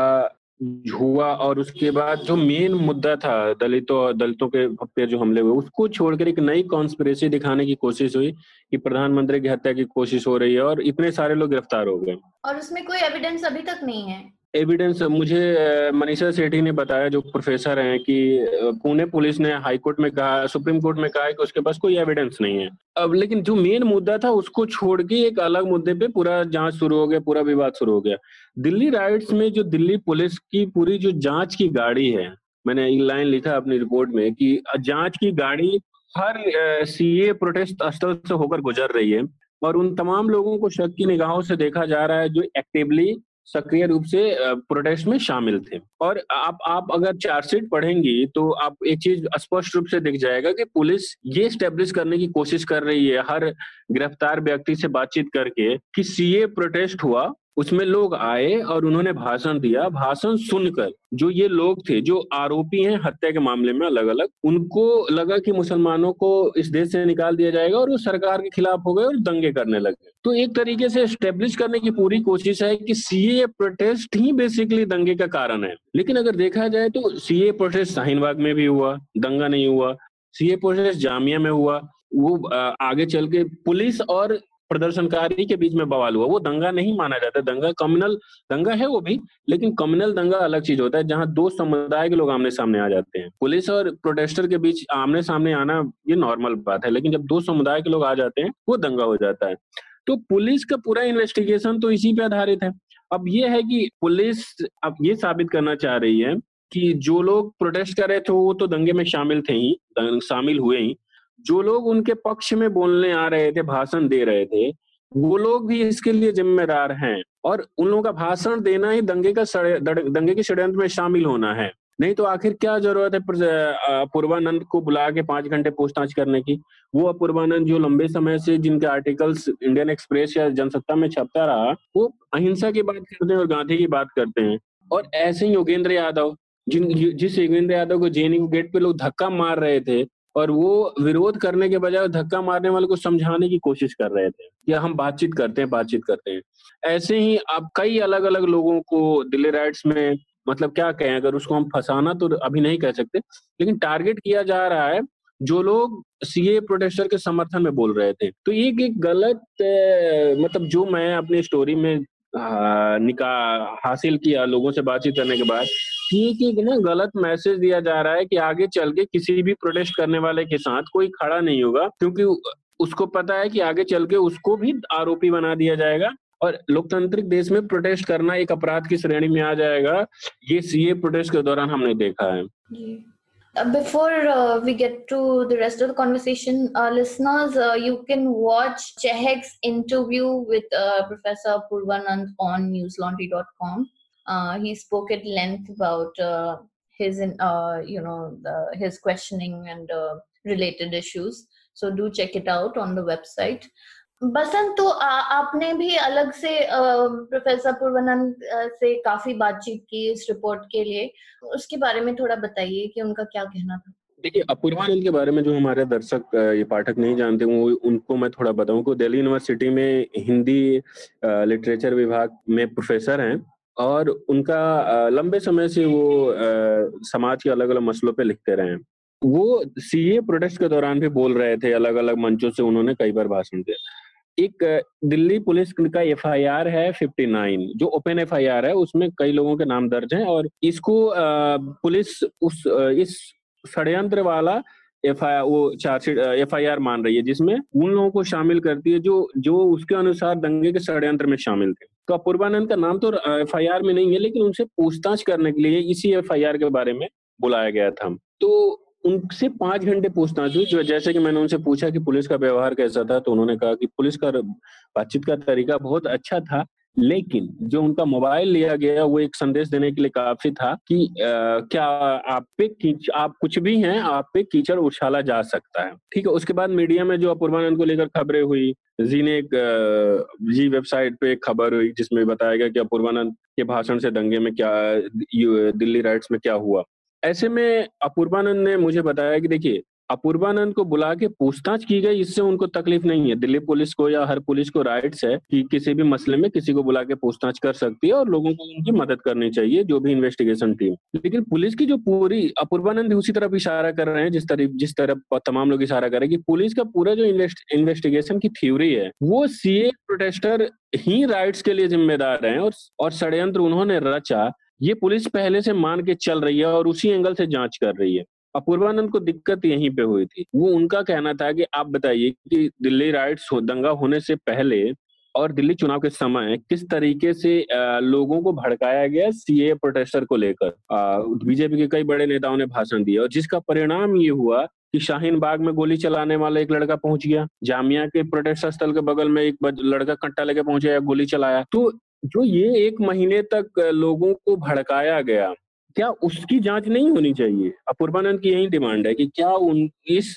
हुआ और उसके बाद जो मेन मुद्दा था दलितों और दलितों के पे जो हमले हुए, उसको छोड़कर एक नई कॉन्स्परेसी दिखाने की कोशिश हुई कि प्रधानमंत्री की हत्या की कोशिश हो रही है और इतने सारे लोग गिरफ़्तार हो गए। और उसमें कोई एविडेंस अभी तक नहीं है। एविडेंस मुझे मनीषा सेठी ने बताया, जो प्रोफेसर हैं, कि पुणे पुलिस ने हाई कोर्ट में कहा, सुप्रीम कोर्ट में कहा है कि उसके पास कोई एविडेंस नहीं है। अब लेकिन जो मेन मुद्दा था, उसको छोड़ के एक अलग मुद्दे पे पूरा जाँच शुरू हो गया, पूरा विवाद शुरू हो गया। दिल्ली राइट्स में जो दिल्ली पुलिस की पूरी जो जाँच की गाड़ी है, मैंने लाइन लिखा अपनी रिपोर्ट में, कि जाँच की गाड़ी हर सीए प्रोटेस्ट स्थल से होकर गुजर रही है। और उन तमाम लोगों को शक की निगाहों से देखा जा रहा है, जो एक्टिवली सक्रिय रूप से प्रोटेस्ट में शामिल थे। और आप आप अगर चार्जशीट पढ़ेंगी तो आप एक चीज़ स्पष्ट रूप से दिख जाएगा कि पुलिस ये स्टेब्लिश करने की कोशिश कर रही है, हर गिरफ़्तार व्यक्ति से बातचीत करके कि सीए प्रोटेस्ट हुआ उसमें लोग आए और उन्होंने भाषण दिया। भाषण सुनकर जो ये लोग थे, जो आरोपी हैं हत्या के मामले में अलग अलग उनको लगा कि मुसलमानों को इस देश से निकाल दिया जाएगा और वो सरकार के खिलाफ हो गए और दंगे करने लगे तो एक तरीके से स्टेब्लिश करने की पूरी कोशिश है कि सीए प्रोटेस्ट ही बेसिकली दंगे का कारण है। लेकिन अगर देखा जाए तो सीए प्रोटेस्ट शाहीनबाग में भी हुआ, दंगा नहीं हुआ। सीए प्रोटेस्ट जामिया में हुआ। वो आगे चल के पुलिस और प्रदर्शनकारी के बीच में बवाल हुआ। वो दंगा नहीं माना जाता। दंगा कम्युनल दंगा है वो भी, लेकिन कम्युनल दंगा अलग चीज़ होता है, जहाँ दो समुदाय के लोग आमने सामने आ जाते हैं। पुलिस और प्रोटेस्टर के बीच आमने सामने आना ये नॉर्मल बात है, लेकिन जब दो समुदाय के लोग आ जाते हैं, वो दंगा हो जाता है। तो पुलिस का पूरा इन्वेस्टिगेशन तो इसी पे आधारित है। अब ये है कि पुलिस अब ये साबित करना चाह रही है कि जो लोग प्रोटेस्ट कर रहे थे, वो तो दंगे में शामिल थे ही शामिल हुए ही। जो लोग उनके पक्ष में बोलने आ रहे थे, भाषण दे रहे थे, वो लोग भी इसके लिए जिम्मेदार हैं। और उन लोगों का भाषण देना ही दंगे का दंगे के षड्यंत्र में शामिल होना है। नहीं तो आखिर क्या ज़रूरत है पूर्वानंद को बुला के पाँच घंटे पूछताछ करने की? वो अपूर्वानंद जो लंबे समय से जिनके आर्टिकल्स इंडियन एक्सप्रेस या जनसत्ता में छपता रहा, वो अहिंसा की बात करते हैं और गांधी की बात करते हैं। और ऐसे ही योगेंद्र यादव, जिन जिस योगेंद्र यादव को जेएनयू गेट पे लोग धक्का मार रहे थे और वो विरोध करने के बजाय धक्का मारने वाले को समझाने की कोशिश कर रहे थे कि हम बातचीत करते हैं, बातचीत करते हैं। ऐसे ही आप कई अलग अलग लोगों को दिल्ली राइट्स में मतलब क्या कहें, अगर उसको हम फंसाना तो अभी नहीं कह सकते, लेकिन टारगेट किया जा रहा है, जो लोग सीए प्रोटेस्टर के समर्थन में बोल रहे थे। तो ये एक गलत मतलब जो मैं अपनी स्टोरी में निका, हासिल किया लोगों से बातचीत करने के बाद। ठीक एक ना? गलत मैसेज दिया जा रहा है कि आगे चल के किसी भी प्रोटेस्ट करने वाले के साथ कोई खड़ा नहीं होगा, क्योंकि उसको पता है कि आगे चल के उसको भी आरोपी बना दिया जाएगा और लोकतांत्रिक देश में प्रोटेस्ट करना एक अपराध की श्रेणी में आ जाएगा। ये सीए प्रोटेस्ट के दौरान हमने देखा है। Before uh, we get to the rest of the conversation, uh, listeners, uh, you can watch Chehek's interview with uh, Professor Purvanand on newslaundry.com. Uh, he spoke at length about uh, his uh, you know the, his questioning and uh, related issues so do check it out on the website बसंत तो आ, आपने भी अलग से professor Purvanand से काफ़ी बातचीत की इस रिपोर्ट के लिए। उसके बारे में थोड़ा बताइए कि उनका क्या कहना था। देखिए अपूर्वानंद के बारे में जो हमारे दर्शक ये पाठक नहीं जानते वो उनको मैं थोड़ा बताऊँ को दिल्ली यूनिवर्सिटी में हिंदी लिटरेचर विभाग में प्रोफेसर हैं और उनका लंबे समय से वो समाज के अलग अलग मसलों पे लिखते रहे हैं। वो सीए प्रोटेस्ट के दौरान भी बोल रहे थे अलग अलग मंचों से उन्होंने कई बार भाषण दिया। एक दिल्ली पुलिस का एफआईआर है 59 जो ओपन एफआईआर है, उसमें कई लोगों के नाम दर्ज हैं और इसको पुलिस उस इस षड्यंत्र वाला एफ़ आई वो चार्जशीट एफ़ आई आर मान रही है, जिसमें उन लोगों को शामिल करती है जो जो उसके अनुसार दंगे के षड्यंत्र में शामिल थे। तो पूर्वानंद का नाम तो एफ़ आई आर में नहीं है, लेकिन उनसे पूछताछ करने के लिए इसी एफ़ आई आर के बारे में बुलाया गया था। तो उनसे पाँच घंटे पूछताछ हुई जैसे कि मैंने उनसे पूछा कि पुलिस का व्यवहार कैसा था तो उन्होंने कहा कि पुलिस का बातचीत का तरीका बहुत अच्छा था लेकिन जो उनका मोबाइल लिया गया वो एक संदेश देने के लिए काफ़ी था कि आ, क्या आप पे आप कुछ भी हैं आप पे कीचड़ उछाला जा सकता है। ठीक है उसके बाद मीडिया में जो अपूर्वानंद को लेकर खबरें हुई जी ने एक जी वेबसाइट पे एक खबर हुई जिसमें बताया गया कि अपूर्वानंद के भाषण से दंगे में क्या दिल्ली राइट्स में क्या हुआ। ऐसे में अपूर्वानंद ने मुझे बताया कि देखिए अपूर्वानंद को बुला के पूछताछ की गई इससे उनको तकलीफ़ नहीं है। दिल्ली पुलिस को या हर पुलिस को राइट्स है कि किसी भी मसले में किसी को बुला के पूछताछ कर सकती है और लोगों को उनकी मदद करनी चाहिए जो भी इन्वेस्टिगेशन टीम लेकिन पुलिस की जो पूरी अपूर्वानंद उसी तरफ़ इशारा कर रहे हैं जिस तरह जिस तरफ़ तमाम लोग इशारा कर रहे हैं कि पुलिस का पूरा जो इन्वेस्टिगेशन की थ्योरी है वो सीए प्रोटेस्टर ही राइट्स के लिए जिम्मेदार है और, और षड्यंत्र उन्होंने रचा ये पुलिस पहले से मान के चल रही है और उसी एंगल से जाँच कर रही है। अपूर्वानंद को दिक्कत यहीं पे हुई थी। वो उनका कहना था कि आप बताइए कि दिल्ली राइट्स दंगा होने से पहले और दिल्ली चुनाव के समय किस तरीके से लोगों को भड़काया गया सीए प्रोटेस्टर को लेकर? बीजेपी के कई बड़े नेताओं ने भाषण दिया और जिसका परिणाम ये हुआ कि शाहीन बाग में गोली चलाने वाला एक लड़का पहुँच गया। जामिया के प्रोटेस्ट स्थल के बगल में एक लड़का कट्टा लेके पहुँचे गोली चलाया। तो जो ये एक महीने तक लोगों को भड़काया गया, क्या उसकी जाँच नहीं होनी चाहिए? अपूर्वानंद की यही डिमांड है कि क्या उन, इस,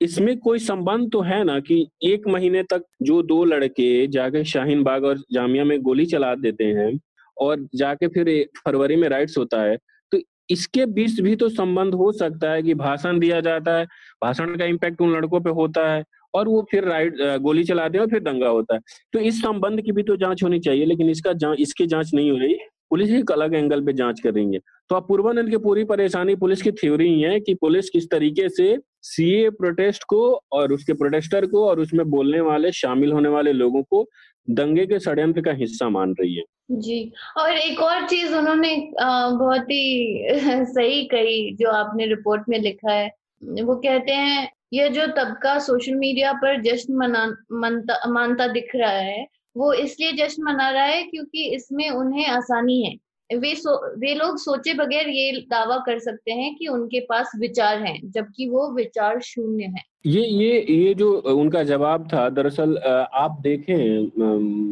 इसमें कोई संबंध तो है ना कि एक महीने तक जो दो लड़के जाके शाहीन बाग और जामिया में गोली चला देते हैं और जाके फिर फरवरी में राइट्स होता है तो इसके बीच भी तो संबंध हो सकता है कि भाषण दिया जाता है, भाषण का इम्पैक्ट उन लड़कों पे होता है और वो फिर राइट गोली चलाते हैं और फिर दंगा होता है। तो इस संबंध की भी तो जाँच होनी चाहिए, लेकिन इसका जाँच इसकी जाँच नहीं हो रही। पुलिस एक अलग एंगल पे जाँच कर रही है। तो अब पूर्वानंद की पूरी परेशानी पुलिस की थ्योरी ही है कि पुलिस किस तरीके से सीए प्रोटेस्ट को और उसके प्रोटेस्टर को और उसमें बोलने वाले, शामिल होने वाले लोगों को दंगे के षड्यंत्र का हिस्सा मान रही है। जी, और एक और चीज़ उन्होंने बहुत ही सही कही, जो आपने रिपोर्ट में लिखा है। वो कहते हैं यह जो तबका सोशल मीडिया पर जश्न मना मनता, मानता दिख रहा है वो इसलिए जश्न मना रहा है क्योंकि इसमें उन्हें आसानी है वे सो वे लोग सोचे बगैर ये दावा कर सकते हैं कि उनके पास विचार हैं जबकि वो विचार शून्य है ये ये ये जो उनका जवाब था दरअसल आप देखें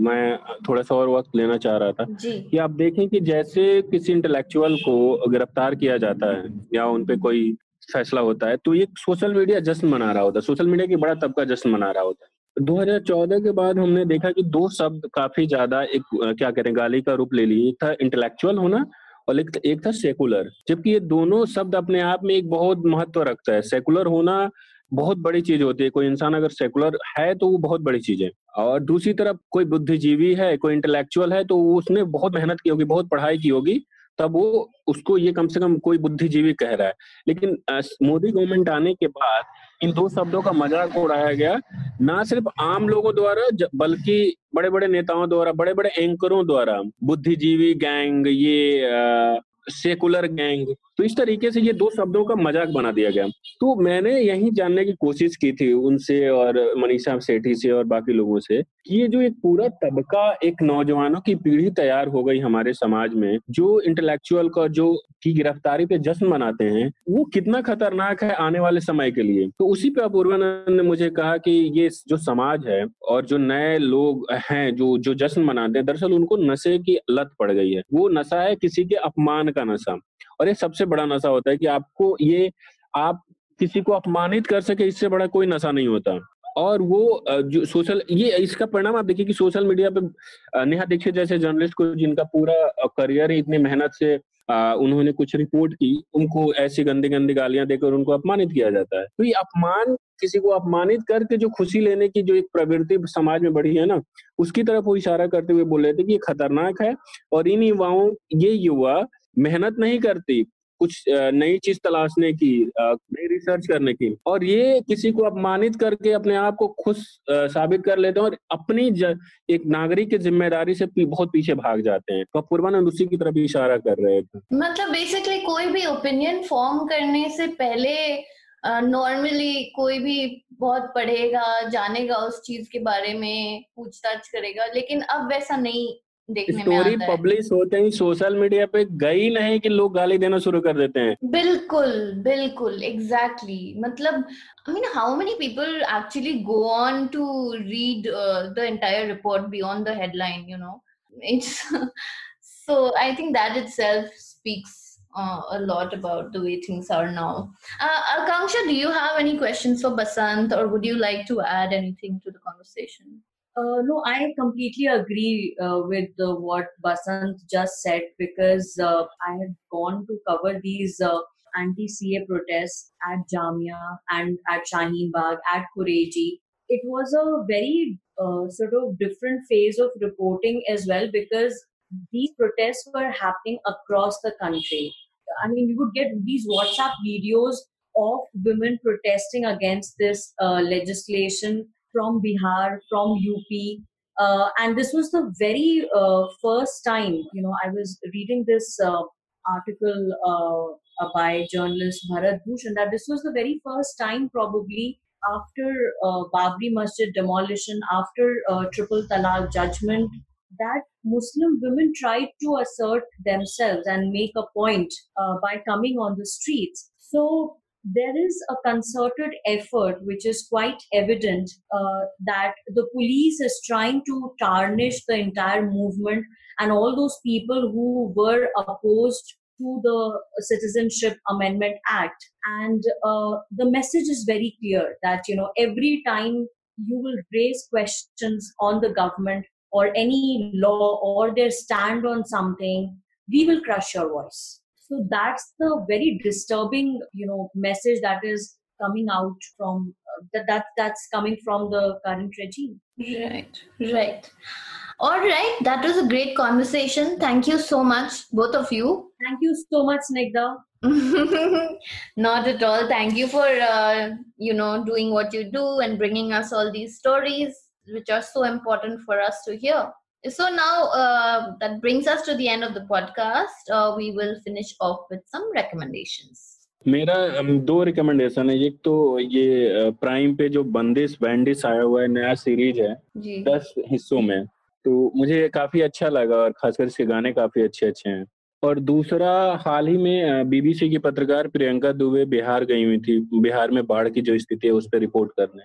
मैं थोड़ा सा और वक्त लेना चाह रहा था। कि आप देखें कि जैसे किसी इंटेलेक्चुअल को गिरफ़्तार किया जाता है या उन पे कोई फैसला होता है। तो ये सोशल मीडिया जश्न मना रहा होता है। सोशल मीडिया की बड़ा तबका जश्न मना रहा होता है। 2014 के बाद हमने देखा कि दो शब्द काफ़ी ज़्यादा एक क्या करें गाली का रूप ले लिए। एक था इंटेलेक्चुअल होना और एक, एक था सेकुलर जबकि ये दोनों शब्द अपने आप में एक बहुत महत्व रखता है। सेकुलर होना बहुत बड़ी चीज़ होती है। कोई इंसान अगर सेकुलर है तो वो बहुत बड़ी चीज़ है। और दूसरी तरफ़ कोई बुद्धिजीवी है कोई इंटेलेक्चुअल है तो उसने बहुत मेहनत की होगी बहुत पढ़ाई की होगी। तब वो उसको ये कम से कम कोई बुद्धिजीवी कह रहा है। लेकिन मोदी गवर्नमेंट आने के बाद इन दो शब्दों का मज़ाक उड़ाया गया, ना सिर्फ़ आम लोगों द्वारा बल्कि बड़े बड़े नेताओं द्वारा बड़े बड़े एंकरों द्वारा, बुद्धिजीवी गैंग, ये सेकुलर गैंग तो इस तरीके से ये दो शब्दों का मज़ाक बना दिया गया। तो मैंने यही जानने की कोशिश की थी उनसे और मनीषा सेठी से और बाकी लोगों से ये जो एक पूरा तबका एक नौजवानों की पीढ़ी तैयार हो गई हमारे समाज में, जो इंटेलेक्चुअल का जो की गिरफ्तारी पे जश्न मनाते हैं, वो कितना खतरनाक है आने वाले समय के लिए? तो उसी पे अपूर्वानंद ने मुझे कहा कि ये जो समाज है और जो नए लोग हैं, जो जो जश्न मनाते हैं, दरअसल उनको नशे की लत पड़ गई है। वो नशा है किसी के अपमान का नशा। और ये सबसे बड़ा नशा होता है कि आपको ये, आप किसी को अपमानित कर सके, इससे बड़ा कोई नशा नहीं होता। और वो जो सोशल, ये इसका परिणाम आप देखिए कि सोशल मीडिया पे नेहा दीक्षित जैसे जर्नलिस्ट को जिनका पूरा करियर ही इतनी मेहनत से उन्होंने कुछ रिपोर्ट की, उनको ऐसी गंदी गंदी गालियाँ देकर उनको अपमानित किया जाता है। तो ये अपमान, किसी को अपमानित करके जो खुशी लेने की जो एक प्रवृत्ति समाज में बढ़ी है ना, उसकी तरफ़ वो इशारा करते हुए बोल रहे थे कि ये खतरनाक है और इन युवाओं, ये युवा मेहनत नहीं करती कुछ नई चीज़ तलाशने की नई रिसर्च करने की। और ये किसी को अपमानित करके अपने आप को खुश साबित कर लेते हैं और अपनी एक नागरिक की ज़िम्मेदारी से बहुत पीछे भाग जाते हैं। तो पूर्वानंद उसी की तरफ़ इशारा कर रहे थे। मतलब बेसिकली कोई भी ओपिनियन फॉर्म करने से पहले नॉर्मली uh, कोई भी बहुत पढ़ेगा जानेगा उस चीज़ के बारे में पूछताछ करेगा लेकिन अब वैसा नहीं। देखने स्टोरी पब्लिश होते ही सोशल मीडिया पे गई नहीं कि लोग गाली देना शुरू कर देते हैं बिल्कुल बिल्कुल एग्जैक्टली exactly. मतलब I mean how many people actually go on to read the entire report beyond the headline you know it's so i think that itself speaks uh, a lot about the way things are now uh, akanksha do you have any questions for basant or would you like to add anything to the conversation uh, no, I completely agree uh, with uh, what Basant just said because uh, I had gone to cover these uh, anti-CAA protests at Jamia and at Shaheen Bagh, at Khureji. It was a very uh, sort of different phase of reporting as well because these protests were happening across the country. I mean, you would get these WhatsApp videos of women protesting against this legislation from Bihar, from UP. Uh, and this was the very uh, first time, you know, I was reading this uh, article uh, by journalist Bharat Bhushan that this was the very first time, probably after uh, Babri Masjid demolition, after uh, Triple Talaq judgment, that Muslim women tried to assert themselves and make a point by coming on the streets. So there is a concerted effort which is quite evident uh, that the police is trying to tarnish the entire movement and all those people who were opposed to the citizenship amendment act. And uh, the message is very clear that you know every time you will raise questions on the government or any law or their stand on something we will crush your voice so that's the very disturbing, you know, message that is coming out from uh, that, that that's coming from the current regime. Right, right. All right, that was a great conversation. Thank you so much, both of you. Thank you so much, Snigdha. Not at all. Thank you for uh, you know doing what you do and bringing us all these stories, which are so important for us to hear. So now uh, that brings us to the end of the podcast. Uh, we will finish off with some recommendations. मेरा दो recommendation है। एक तो ये prime पे जो बंदिश बैंडिस आया हुआ है नया सीरीज़ है दस हिस्सों में। तो मुझे काफ़ी अच्छा लगा और खासकर इसके गाने काफ़ी अच्छे अच्छे हैं। और दूसरा हाल ही में बीबीसी की पत्रकार प्रियंका दुबे बिहार गई हुई थी बिहार में बाढ़ की जो स्थिति है उस पर रिपोर्ट करने।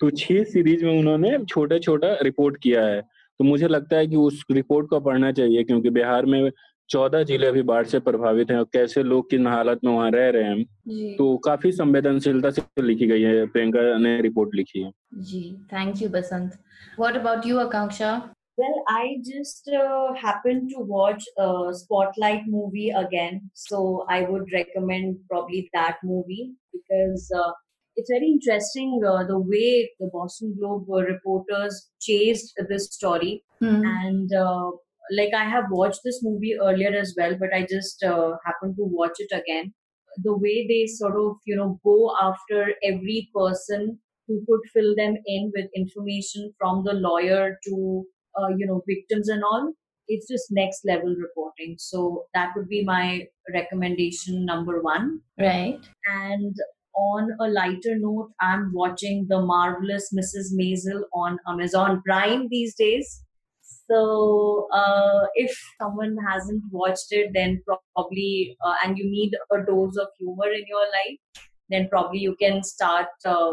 तो छह सीरीज़ में उन्होंने छोटा छोटा रिपोर्ट किया है। तो मुझे लगता है कि उस रिपोर्ट को पढ़ना चाहिए क्योंकि बिहार में चौदह ज़िले अभी बाढ़ से प्रभावित हैं और कैसे लोग किन हालत में वहाँ रह रहे हैं। तो काफ़ी संवेदनशीलता से लिखी गई है प्रियंका ने रिपोर्ट लिखी है। जी thank you Basant. What about you Akanksha? Well, I just uh, happened to watch a Spotlight movie again, so I would recommend probably that movie because uh, it's very interesting uh, the way the Boston Globe uh, reporters chased this story. Mm. And uh, like I have watched this movie earlier as well, but I just uh, happened to watch it again. The way they sort of, you know, go after every person who could fill them in with information from the lawyer to, uh, you know, victims and all. It's just next level reporting. So that would be my recommendation number one. Right. And on a lighter note, I'm watching The Marvelous Mrs. Maisel on Amazon Prime these days. So, uh, if someone hasn't watched it, then probably, uh, and you need a dose of humor in your life, then probably you can start, uh,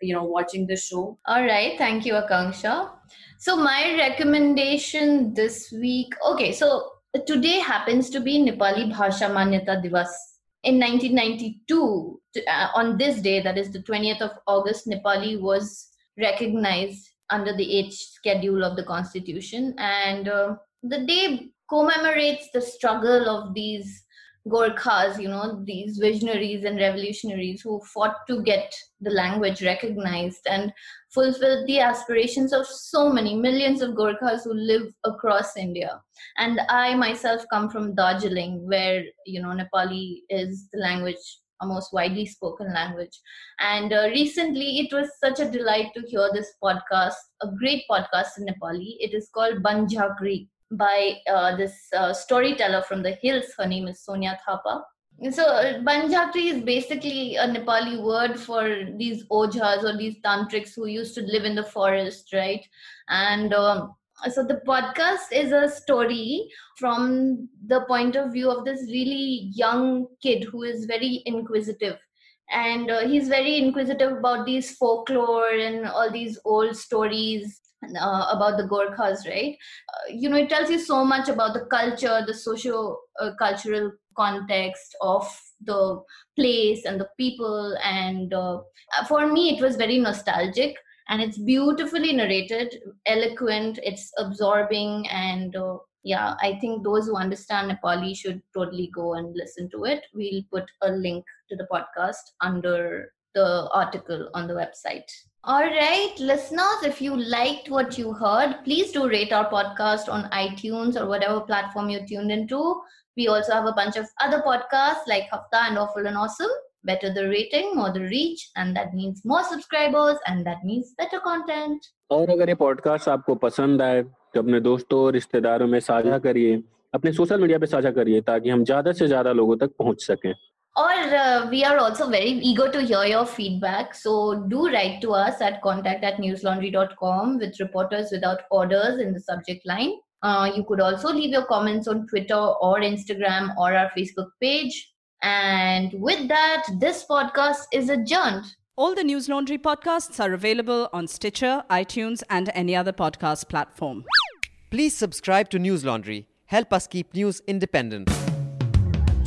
you know, watching the show. All right. Thank you, Akanksha. So, my recommendation this week, okay, so today happens to be Nepali Bhasha Manyata Divas. In 1992, uh, on this day, that is the 20th of August, Nepali was recognized under the eighth schedule of the constitution. And uh, the day commemorates the struggle of these Gorkhas, you know, these visionaries and revolutionaries who fought to get the language recognized and fulfilled the aspirations of so many millions of Gorkhas who live across India. And I myself come from Darjeeling, where, you know, Nepali is the language, a most widely spoken language. And uh, recently, it was such a delight to hear this podcast, a great podcast in Nepali. It is called Banjakri by uh, this uh, storyteller from the hills. Her name is Sonia Thapa. So Banjakri is basically a Nepali word for these ojhas or these tantrics who used to live in the forest, right? And um, so the podcast is a story from the point of view of this really young kid who is very inquisitive and uh, he's very inquisitive about these folklore and all these old stories uh, about the Gorkhas, right? Uh, you know, it tells you so much about the culture, the socio uh, cultural context of the place and the people. And uh, for me, it was very nostalgic and it's beautifully narrated, eloquent, it's absorbing, and uh, yeah, I think those who understand Nepali should totally go and listen to it. We'll put a link to the podcast under the article on the website. All right, listeners, if you liked what you heard, please do rate our podcast on iTunes or whatever platform you tuned into. We also have a bunch of other podcasts like Hafta and Awful and Awesome. Better the rating, more the reach, and that means more subscribers, and that means better content. और अगर ये podcast आपको पसंद आए तो अपने दोस्तों रिश्तेदारों में साझा करिए अपने सोशल मीडिया पे साझा करिए ताकि हम ज्यादा से ज्यादा लोगों तक पहुंच सकें or uh, we are also very eager to hear your feedback. So do write to us at contact at newslaundry.com with reporters without orders in the subject line. Uh, you could also leave your comments on Twitter or Instagram or our Facebook page. And with that, this podcast is adjourned. All the News Laundry podcasts are available on Stitcher, iTunes, and any other podcast platform. Please subscribe to News Laundry. Help us keep news independent.